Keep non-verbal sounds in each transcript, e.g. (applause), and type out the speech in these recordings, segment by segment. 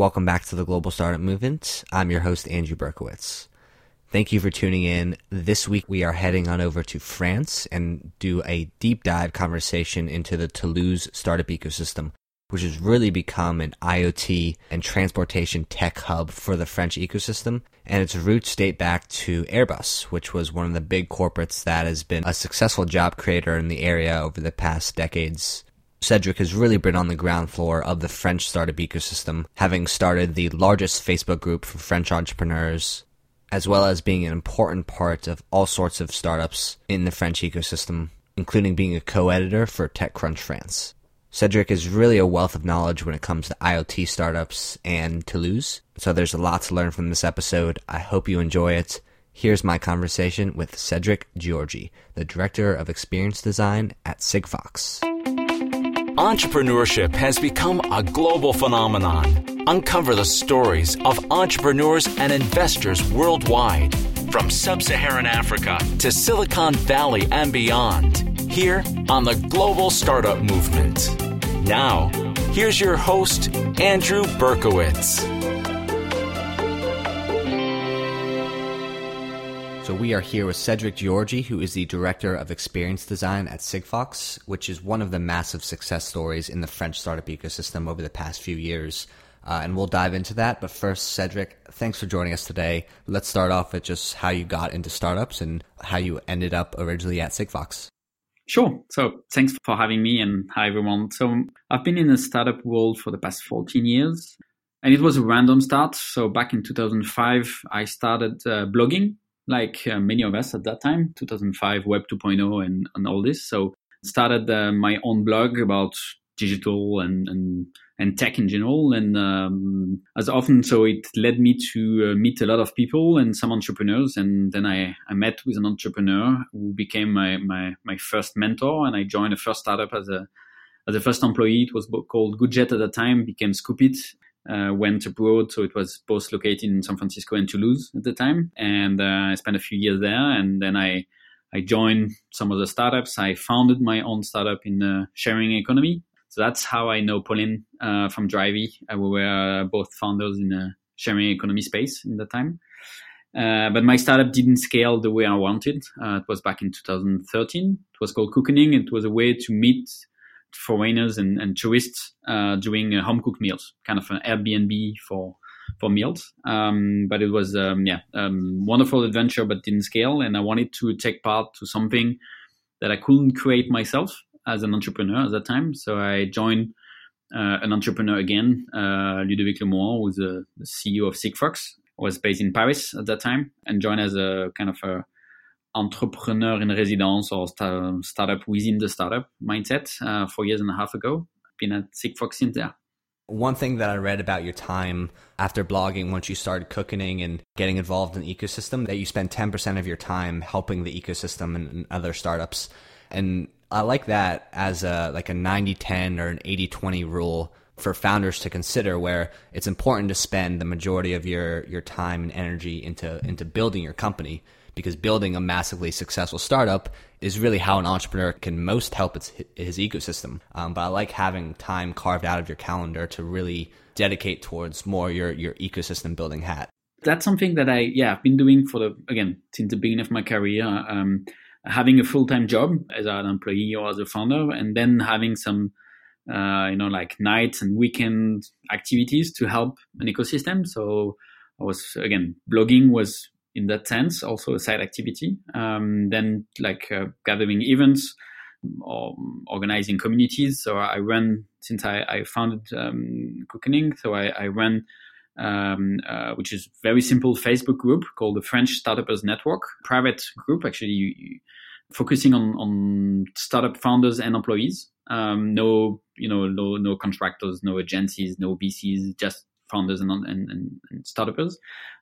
Welcome back to the Global Startup Movement. I'm your host, Andrew Berkowitz. Thank you for tuning in. This week we are heading on over to France and do a deep dive conversation into the Toulouse startup ecosystem, which has really become an IoT and transportation tech hub for the French ecosystem. And its roots date back to Airbus, which was one of the big corporates that has been a successful job creator in the area over the past decades. Cedric has really been on the ground floor of the French startup ecosystem, having started the largest Facebook group for French entrepreneurs, as well as being an important part of all sorts of startups in the French ecosystem, including being a co-editor for TechCrunch France. Cedric is really a wealth of knowledge when it comes to IoT startups and Toulouse, so there's a lot to learn from this episode. I hope you enjoy it. Here's my conversation with Cedric Giorgi, the Director of Experience Design at Sigfox. Entrepreneurship has become a global phenomenon. Uncover the stories of entrepreneurs and investors worldwide, from sub Saharan Africa to Silicon Valley and beyond, here on the Global Startup Movement. Now, here's your host, Andrew Berkowitz. So we are here with Cedric Giorgi, who is the director of experience design at Sigfox, which is one of the massive success stories in the French startup ecosystem over the past few years. Uh, and we'll dive into that. But first, Cedric, thanks for joining us today. Let's start off with just how you got into startups and how you ended up originally at Sigfox. Sure. So thanks for having me and hi everyone. So I've been in the startup world for the past 14 years and it was a random start. So back in 2005, I started uh, blogging like uh, many of us at that time, 2005, Web 2.0, and, and all this. So started uh, my own blog about digital and, and, and tech in general. And um, as often, so it led me to uh, meet a lot of people and some entrepreneurs. And then I, I met with an entrepreneur who became my, my, my first mentor. And I joined a first startup as a, as a first employee. It was called Goojet at the time, became Scoop.it uh, went abroad. So it was both located in San Francisco and Toulouse at the time. And uh, I spent a few years there. And then I, I joined some of the startups. I founded my own startup in the sharing economy. So that's how I know Pauline uh, from Drivy. Uh, we were both founders in the sharing economy space in the time. Uh, but my startup didn't scale the way I wanted. Uh, it was back in 2013. It was called Cookening. It was a way to meet foreigners and, and tourists uh, doing uh, home cooked meals, kind of an Airbnb for for meals. Um, but it was um, yeah um, wonderful adventure, but didn't scale. And I wanted to take part to something that I couldn't create myself as an entrepreneur at that time. So I joined uh, an entrepreneur again, uh, Ludovic Le Moan, who's the CEO of Sigfox, was based in Paris at that time, and joined as a kind of a entrepreneur in residence or st- startup within the startup mindset uh, four years and a half ago. Been at Sigfox since there. One thing that I read about your time after blogging, once you started cooking and getting involved in the ecosystem, that you spend 10% of your time helping the ecosystem and, and other startups. And I like that as a like a 90-10 or an 80-20 rule for founders to consider where it's important to spend the majority of your your time and energy into into building your company because building a massively successful startup is really how an entrepreneur can most help its, his ecosystem. Um, but I like having time carved out of your calendar to really dedicate towards more your, your ecosystem building hat. That's something that I, yeah, I've been doing for the, again, since the beginning of my career. Um, having a full-time job as an employee or as a founder, and then having some, uh, you know, like nights and weekend activities to help an ecosystem. So I was, again, blogging was in that sense, also a side activity. Um, then like uh, gathering events or organizing communities. So I run since I, I founded um, Cookening. So I, I run, um, uh, which is very simple Facebook group called the French Startups Network, private group actually focusing on, on startup founders and employees. Um, no, you know, no, no contractors, no agencies, no VCs, just founders and, and, and startups.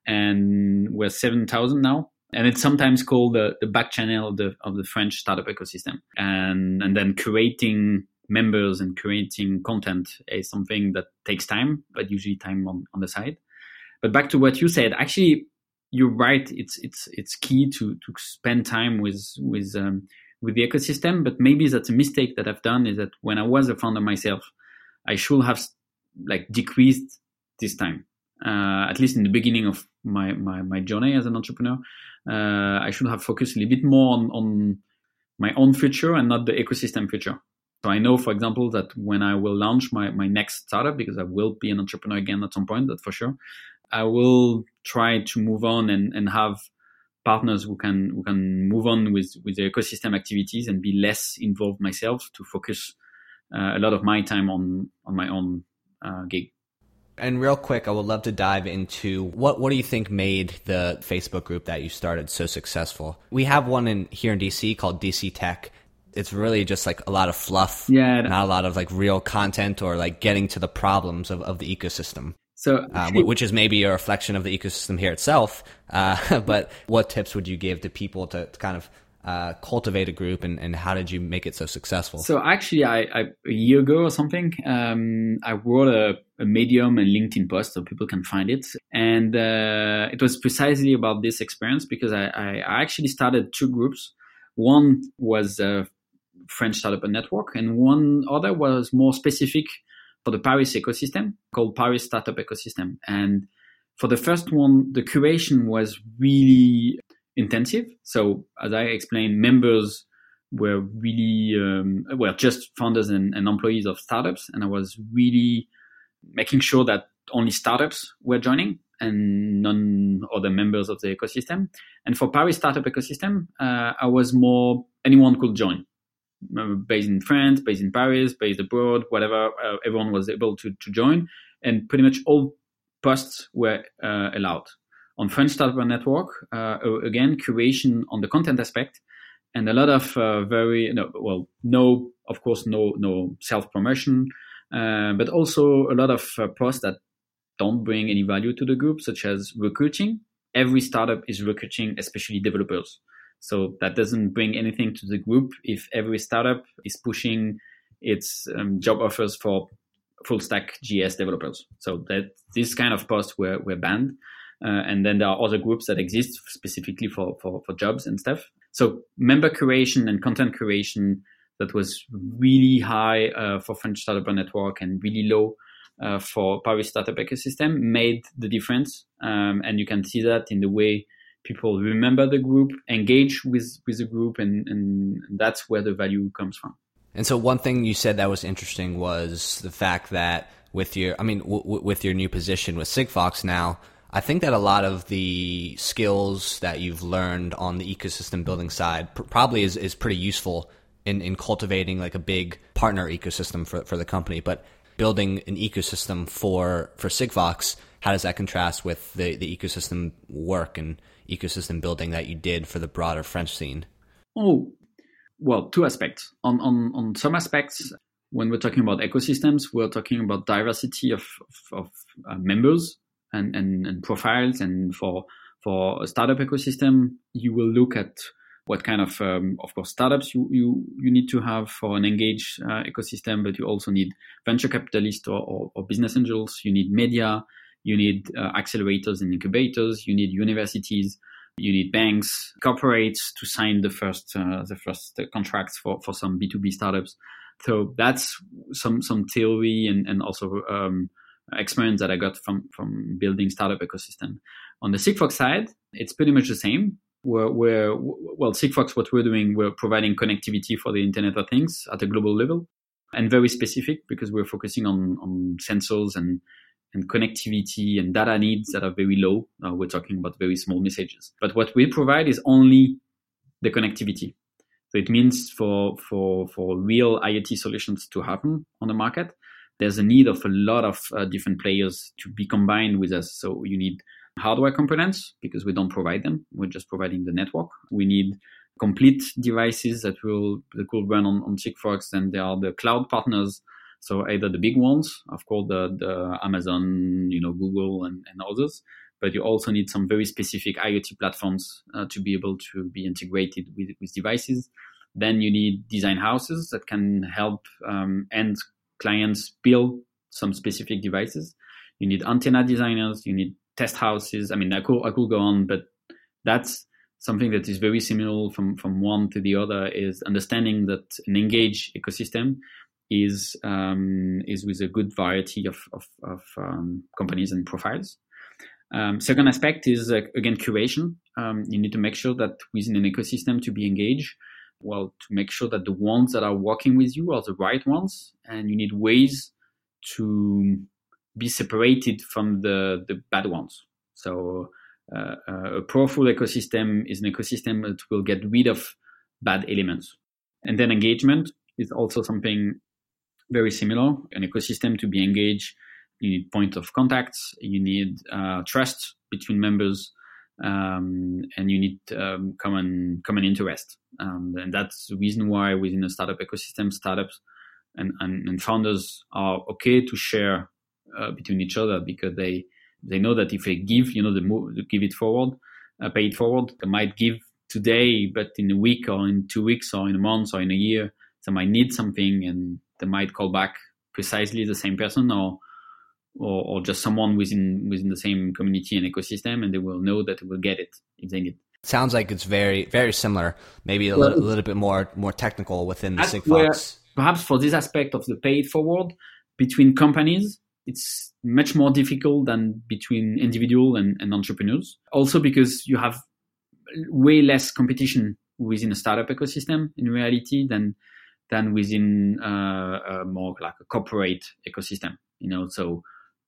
And we're 7,000 now. And it's sometimes called the, the back channel of the, of the French startup ecosystem. And, and then creating members and creating content is something that takes time, but usually time on, on the side. But back to what you said, actually, you're right. It's it's it's key to to spend time with with um, with the ecosystem. But maybe that's a mistake that I've done is that when I was a founder myself, I should have like decreased this time. Uh, at least in the beginning of my, my, my journey as an entrepreneur, uh, I should have focused a little bit more on, on my own future and not the ecosystem future. So I know, for example, that when I will launch my, my next startup, because I will be an entrepreneur again at some point, that's for sure, I will try to move on and, and have partners who can who can move on with, with the ecosystem activities and be less involved myself to focus uh, a lot of my time on on my own uh, gig. And real quick, I would love to dive into what what do you think made the Facebook group that you started so successful? We have one in here in DC called DC Tech. It's really just like a lot of fluff, yeah, not a lot of like real content or like getting to the problems of, of the ecosystem. So, um, which is maybe a reflection of the ecosystem here itself. Uh, (laughs) but what tips would you give to people to, to kind of uh, cultivate a group and, and how did you make it so successful? So actually, I, I a year ago or something, um, I wrote a, a, Medium and LinkedIn post so people can find it, and uh, it was precisely about this experience because I, I, actually started two groups. One was a French startup network, and one other was more specific for the Paris ecosystem called Paris Startup Ecosystem. And for the first one, the curation was really intensive. So as I explained, members were really um, well just founders and, and, employees of startups, and I was really making sure that only startups were joining and none other members of the ecosystem. And for Paris startup ecosystem, uh, I was more anyone could join. Uh, based in France, based in Paris, based abroad, whatever, uh, everyone was able to, to join, and pretty much all posts were uh, allowed on French Startup Network, uh, again, curation on the content aspect, and a lot of uh, very no, well, no, of course, no, no self promotion, uh, but also a lot of posts that don't bring any value to the group, such as recruiting. Every startup is recruiting, especially developers. So that doesn't bring anything to the group if every startup is pushing its um, job offers for full stack JS developers. So that this kind of posts were, were banned. Uh, and then there are other groups that exist specifically for, for, for jobs and stuff. So member curation and content curation that was really high uh, for French Startup Network and really low uh, for Paris Startup Ecosystem made the difference. Um, and you can see that in the way people remember the group, engage with, with the group, and, and that's where the value comes from. And so, one thing you said that was interesting was the fact that with your, I mean, w- with your new position with Sigfox now, I think that a lot of the skills that you've learned on the ecosystem building side pr- probably is, is pretty useful in, in cultivating like a big partner ecosystem for, for the company. But building an ecosystem for, for Sigfox, how does that contrast with the, the ecosystem work and ecosystem building that you did for the broader French scene? Oh, well, two aspects. On, on, on some aspects, when we're talking about ecosystems, we're talking about diversity of, of, of uh, members and, and, and profiles. And for for a startup ecosystem, you will look at what kind of, um, of course, startups you, you, you need to have for an engaged uh, ecosystem, but you also need venture capitalists or, or, or, business angels. You need media. You need uh, accelerators and incubators. You need universities. You need banks, corporates to sign the first uh, the first contracts for, for some B two B startups. So that's some some theory and and also um, experience that I got from from building startup ecosystem. On the Sigfox side, it's pretty much the same. We're, we're well, Sigfox, what we're doing, we're providing connectivity for the Internet of Things at a global level, and very specific because we're focusing on on sensors and and connectivity and data needs that are very low. Uh, we're talking about very small messages. But what we provide is only the connectivity. So it means for for for real IoT solutions to happen on the market, there's a need of a lot of uh, different players to be combined with us. So you need hardware components because we don't provide them. We're just providing the network. We need complete devices that will that could run on, on Sigfox. And there are the cloud partners. So either the big ones, of course, the, the Amazon, you know, Google and, and others, but you also need some very specific IoT platforms uh, to be able to be integrated with, with devices. Then you need design houses that can help um, end clients build some specific devices. You need antenna designers, you need test houses. I mean, I could, I could go on, but that's something that is very similar from, from one to the other is understanding that an engaged ecosystem is um, is with a good variety of of, of um, companies and profiles. Um, second aspect is uh, again curation. Um, you need to make sure that within an ecosystem to be engaged, well, to make sure that the ones that are working with you are the right ones, and you need ways to be separated from the the bad ones. So uh, uh, a powerful ecosystem is an ecosystem that will get rid of bad elements. And then engagement is also something very similar. An ecosystem to be engaged, you need point of contacts, you need uh, trust between members, um, and you need um, common common interest. Um, and that's the reason why within a startup ecosystem, startups and, and, and founders are okay to share uh, between each other because they they know that if they give, you know, the move, give it forward, uh, pay it forward, they might give today, but in a week or in two weeks or in a month or in a year, they might need something and they might call back precisely the same person or or, or just someone within within the same community and ecosystem, and they will know that they will get it if they need. Sounds like it's very very similar, maybe a, well, little, a little, bit more more technical within the Sigfox. Perhaps for this aspect of the pay it forward between companies, it's much more difficult than between individual and, and entrepreneurs. Also because you have way less competition within a startup ecosystem in reality than than within uh, a more like a corporate ecosystem. You know, so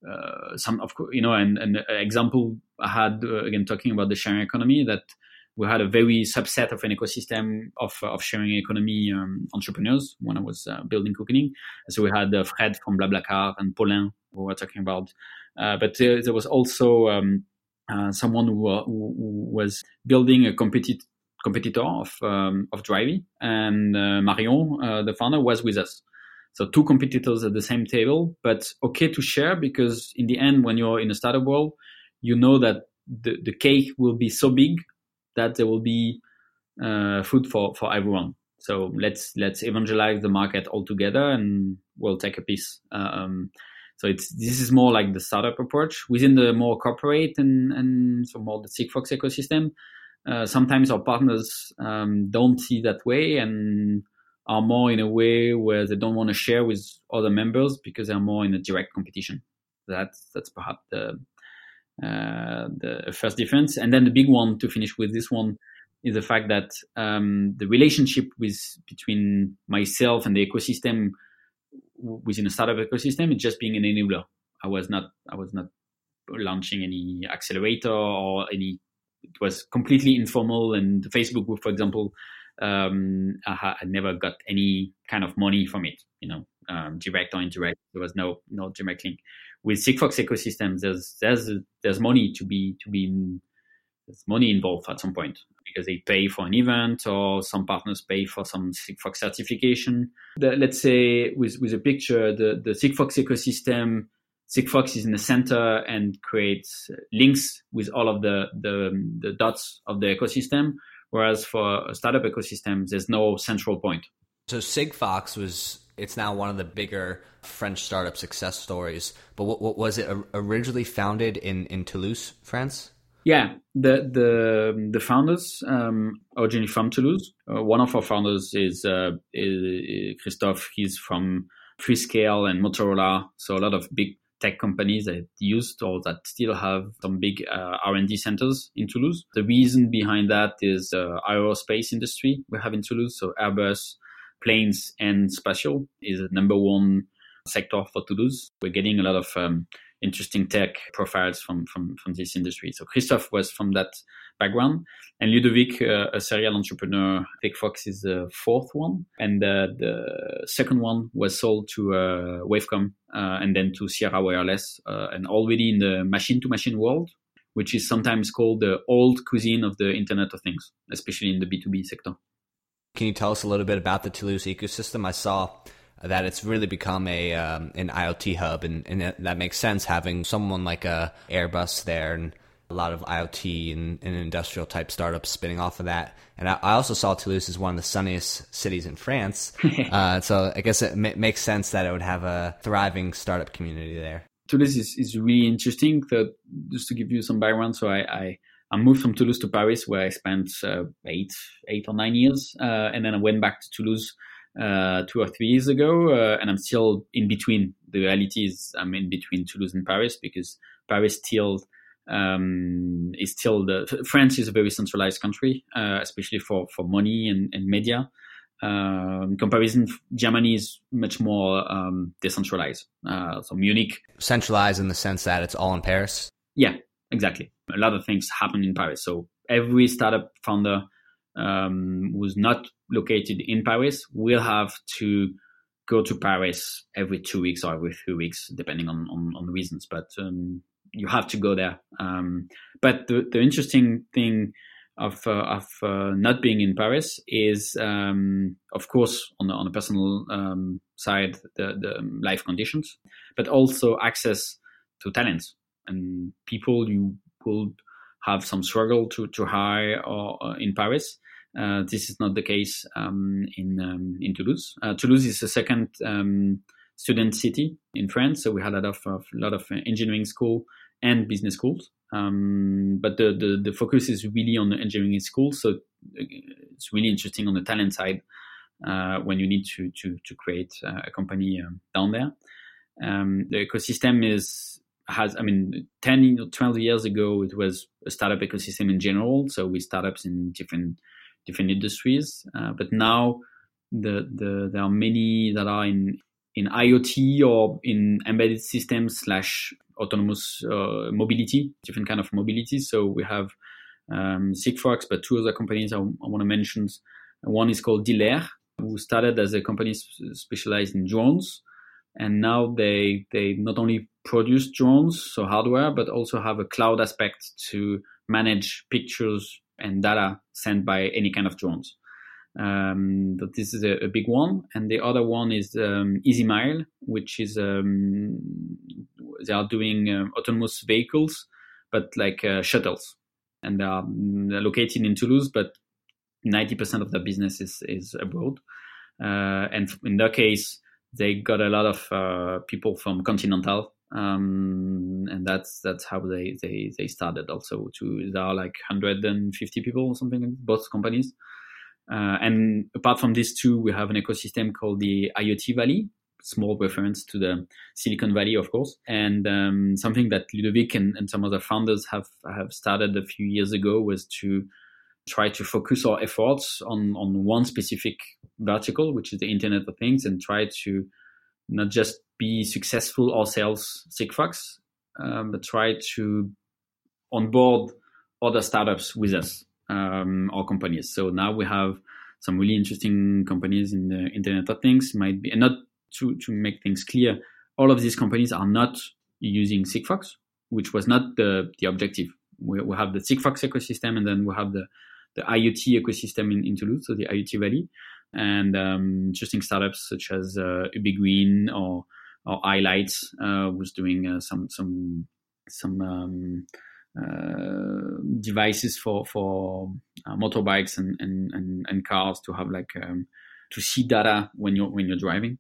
uh, some of you know, and an example I had uh, again talking about the sharing economy that we had a very subset of an ecosystem of, of sharing economy um, entrepreneurs when I was uh, building Cookening. So we had uh, Fred from BlaBlaCar and Paulin who were talking about, uh, but there was also um, uh, someone who, uh, who, was building a competitor competitor of um, of Drivy, and uh, Marion, the founder, was with us. So two competitors at the same table, but okay to share because in the end, when you're in a startup world, you know that the, the cake will be so big that there will be uh, food for, for everyone. So let's let's evangelize the market all together, and we'll take a piece. Um, so it's this is more like the startup approach within the more corporate and and so more the Sigfox ecosystem. Uh, sometimes our partners um, don't see that way and are more in a way where they don't want to share with other members because they're more in a direct competition. That's that's perhaps the uh, the first difference. And then the big one to finish with this one is the fact that um, the relationship with between myself and the ecosystem within a startup ecosystem is just being an enabler. I was not I was not launching any accelerator or any. It was completely informal. And Facebook, group for example, um, I, ha- I, never got any kind of money from it. You know, um, direct or indirect. There was no no direct link. With Sigfox ecosystems, there's there's there's money to be to be there's money involved at some point because they pay for an event or some partners pay for some Sigfox certification. The, let's say with, with a picture, the, the Sigfox ecosystem, Sigfox is in the center and creates links with all of the, the, the dots of the ecosystem. Whereas for a startup ecosystem, there's no central point. So Sigfox was it's now one of the bigger French startup success stories. But what, what was it originally founded in, in Toulouse, France? Yeah, the the the founders um, originally from Toulouse. Uh, one of our founders is, uh, is Christophe. He's from Freescale and Motorola, so a lot of big tech companies that used or that still have some big uh, R&D centers in Toulouse. The reason behind that is the aerospace industry we have in Toulouse. So Airbus, planes, and spatial is the number one sector for Toulouse. We're getting a lot of um, interesting tech profiles from, from, from this industry. So Christophe was from that background. And Ludovic, uh, a serial entrepreneur, Sigfox is the fourth one. And uh, the second one was sold to uh, Wavecom uh, and then to Sierra Wireless uh, and already in the machine to machine world, which is sometimes called the old cuisine of the Internet of Things, especially in the B2B sector. Can you tell us a little bit about the Toulouse ecosystem? I saw that it's really become a um, an IoT hub, and, and that makes sense having someone like a Airbus there and a lot of IoT and, and industrial type startups spinning off of that. And I, I, also saw Toulouse as one of the sunniest cities in France, (laughs) uh, so I guess it m- makes sense that it would have a thriving startup community there. Toulouse is, is really interesting. So just to give you some background, so I, I I moved from Toulouse to Paris, where I spent uh, eight, eight or nine years, uh, and then I went back to Toulouse uh, two or three years ago, uh, and I'm still in between. The reality is I'm in between Toulouse and Paris because Paris still um, is still the France is a very centralized country, uh, especially for for money and, and media. Uh, in comparison, Germany is much more um, decentralized. Uh, so Munich, centralized in the sense that it's all in Paris. Yeah, exactly. A lot of things happen in Paris. So every startup founder um, who's not located in Paris will have to go to Paris every two weeks or every three weeks, depending on on, on reasons. But um, you have to go there. Um, but the, the interesting thing of uh, of uh, not being in Paris is, um, of course, on the on the personal um, side, the the life conditions, but also access to talents and people you will have some struggle to to hire or, uh, in Paris. Uh, this is not the case um, in um, in Toulouse. Uh, Toulouse is the second um, student city in France, so we had a lot of, lot of engineering school and business schools. Um, but the, the, the focus is really on the engineering schools, so it's really interesting on the talent side uh, when you need to to to create uh, a company um, down there. Um, the ecosystem is has I mean 10 or 12 years ago it was a startup ecosystem in general, so with startups in different different industries. Uh, but now the the there are many that are in in IoT or in embedded systems slash autonomous uh, mobility, different kind of mobility. So we have um, Sigfox, but two other companies I, I want to mention. One is called Delair, who started as a company specialized in drones, and now they they not only produce drones, so hardware, but also have a cloud aspect to manage pictures and data sent by any kind of drones. Um, but this is a, a, big one, and the other one is um, EasyMile, which is um, they are doing uh, autonomous vehicles, but like uh, shuttles, and they are located in Toulouse, but ninety percent of their business is is abroad. Uh, and in their case, they got a lot of uh, people from Continental, um, and that's that's how they, they they started. Also, to there are like 150 people or something both companies. Uh, and apart from these two, we have an ecosystem called the IoT Valley, small reference to the Silicon Valley, of course, and um, something that Ludovic and, and, some other founders have have started a few years ago was to try to focus our efforts on on one specific vertical, which is the Internet of Things, and try to not just be successful ourselves, Sigfox, um, but try to onboard other startups with us um, or companies. So now we have some really interesting companies in the Internet of Things. Might be and not to to make things clear. All of these companies are not using Sigfox, which was not the the objective. We, we have the Sigfox ecosystem, and then we have the the IoT ecosystem in, in Toulouse, so the IoT Valley, and um, interesting startups such as uh, Ubigreen or or iLights uh, was doing uh, some some some um, uh, devices for for uh, motorbikes and, and, and, and, cars to have like um, to see data when you're when you're driving.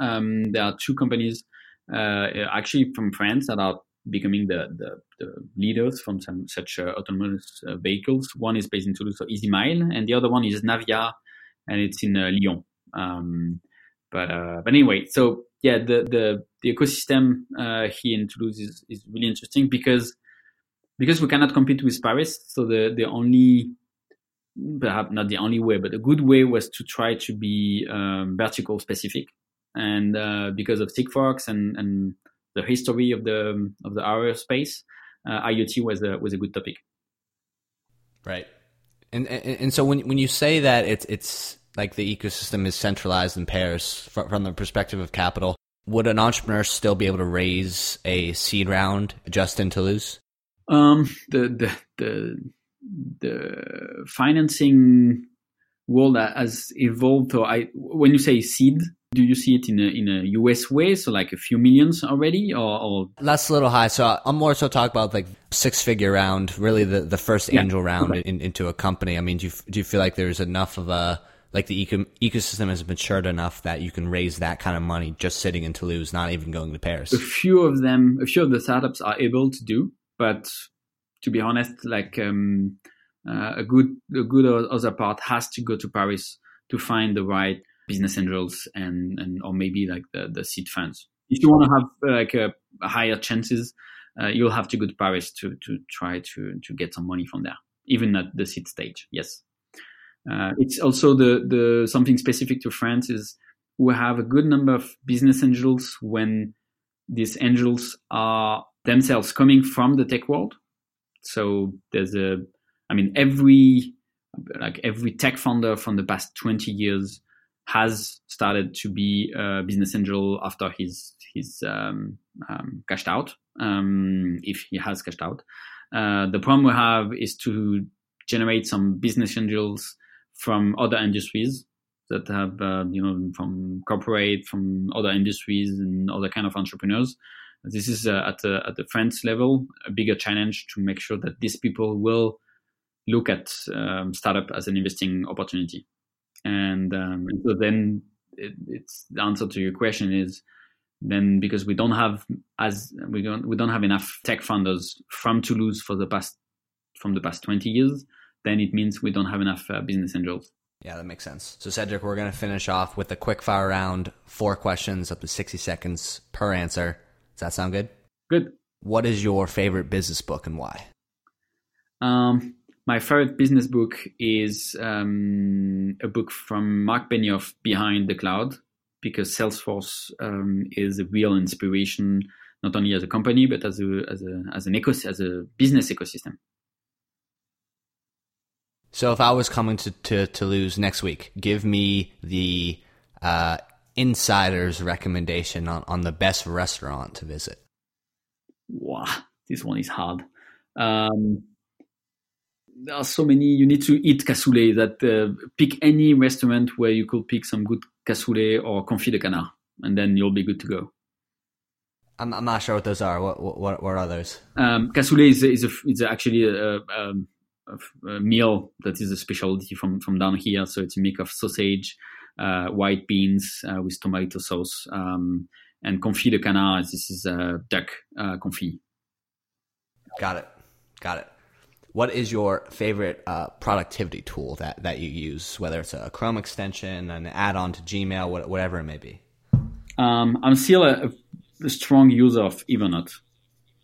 Um, there are two companies uh, actually from France that are becoming the, the, the leaders from some such uh, autonomous uh, vehicles. One is based in Toulouse, so EasyMile, and the other one is Navya, and it's in Lyon. Um, but but anyway, so yeah, the the, the ecosystem here in Toulouse is, is really interesting because because we cannot compete with Paris. So the the only perhaps not the only way, but a good way was to try to be um, vertical specific. And uh, because of Sigfox and, and the history of the of the aerospace, uh, IoT was a was a good topic. Right. And, and and so when when you say that it's it's like the ecosystem is centralized in Paris from, from the perspective of capital, would an entrepreneur still be able to raise a seed round just in Toulouse? Um, the, the the the financing world has evolved. So I, when you say seed, do you see it in a in a US way, so like a few millions already, or, or? that's a little high. So I'm more so talk about like six figure round, really the the first yeah, angel round in, into a company. I mean, do you do you feel like there's enough of a like the eco- ecosystem has matured enough that you can raise that kind of money just sitting in Toulouse, not even going to Paris? A few of them, a few of the startups are able to do but to be honest, like um, uh, a good a good other part has to go to Paris to find the right business angels and, and or maybe like the, the seed funds. If you want to have like a, a higher chances, uh, you'll have to go to Paris to to try to to get some money from there, even at the seed stage. Yes, uh, it's also the the something specific to France is we have a good number of business angels when these angels are themselves coming from the tech world. So there's a, I mean, every like every tech founder from the past 20 years has started to be a business angel after he's he's um, um, cashed out, um, if he has cashed out. Uh, the problem we have is to generate some business angels from other industries that have, uh, you know, from corporate, from other industries and other kind of entrepreneurs. This is uh, at the at the French level a bigger challenge to make sure that these people will look at um, startup as an investing opportunity. And um, so then it, it's the answer to your question is then because we don't have as we don't we don't have enough tech funders from Toulouse for the past from the past 20 years, then it means we don't have enough uh, business angels. Yeah, that makes sense. So Cedric, we're going to finish off with a quick fire round, four questions up to 60 seconds per answer. Does that sound good? Good. What is your favorite business book and why? Um, my favorite business book is um, a book from Mark Benioff, Behind the Cloud, because Salesforce um, is a real inspiration, not only as a company but as a as a as an ecos- as a business ecosystem. So, if I was coming to, to Toulouse next week, give me the uh, insider's recommendation on, on the best restaurant to visit. Wow, this one is hard. Um, there are so many. You need to eat cassoulet. That uh, pick any restaurant where you could pick some good cassoulet or confit de canard, and then you'll be good to go. I'm, I'm not sure what those are. What what, what are those? Um, cassoulet is is, a, is actually a, a, a, meal that is a specialty from from down here. So it's a mix of sausage, white beans uh, with tomato sauce, um, and confit de canard. This is a duck uh, confit. Got it. Got it what is your favorite uh, productivity tool that, that you use, whether it's a Chrome extension, an add on to Gmail, whatever it may be? Um, I'm still a, a, strong user of Evernote.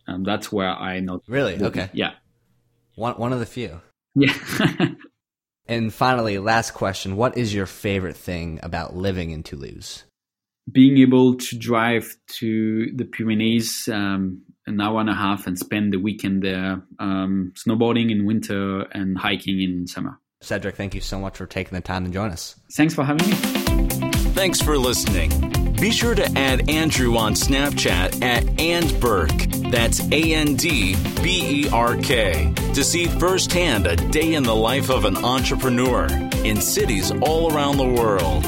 Um, that's where I know. Really? Okay. Yeah. One, one of the few. Yeah. (laughs) and finally, last question What is your favorite thing about living in Toulouse? Being able to drive to the Pyrenees um, an hour and a half and spend the weekend there, um, snowboarding in winter and hiking in summer. Cedric, thank you so much for taking the time to join us. Thanks for having me. Thanks for listening. Be sure to add Andrew on Snapchat at and andberk. That's A N D B E R K to see firsthand a day in the life of an entrepreneur in cities all around the world.